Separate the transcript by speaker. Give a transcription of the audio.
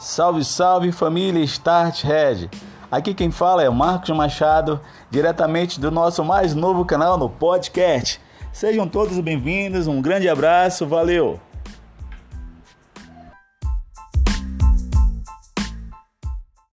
Speaker 1: Salve, salve família Start Red. Aqui quem fala é o Marcos Machado, diretamente do nosso mais novo canal no podcast. Sejam todos bem-vindos, um grande abraço, valeu!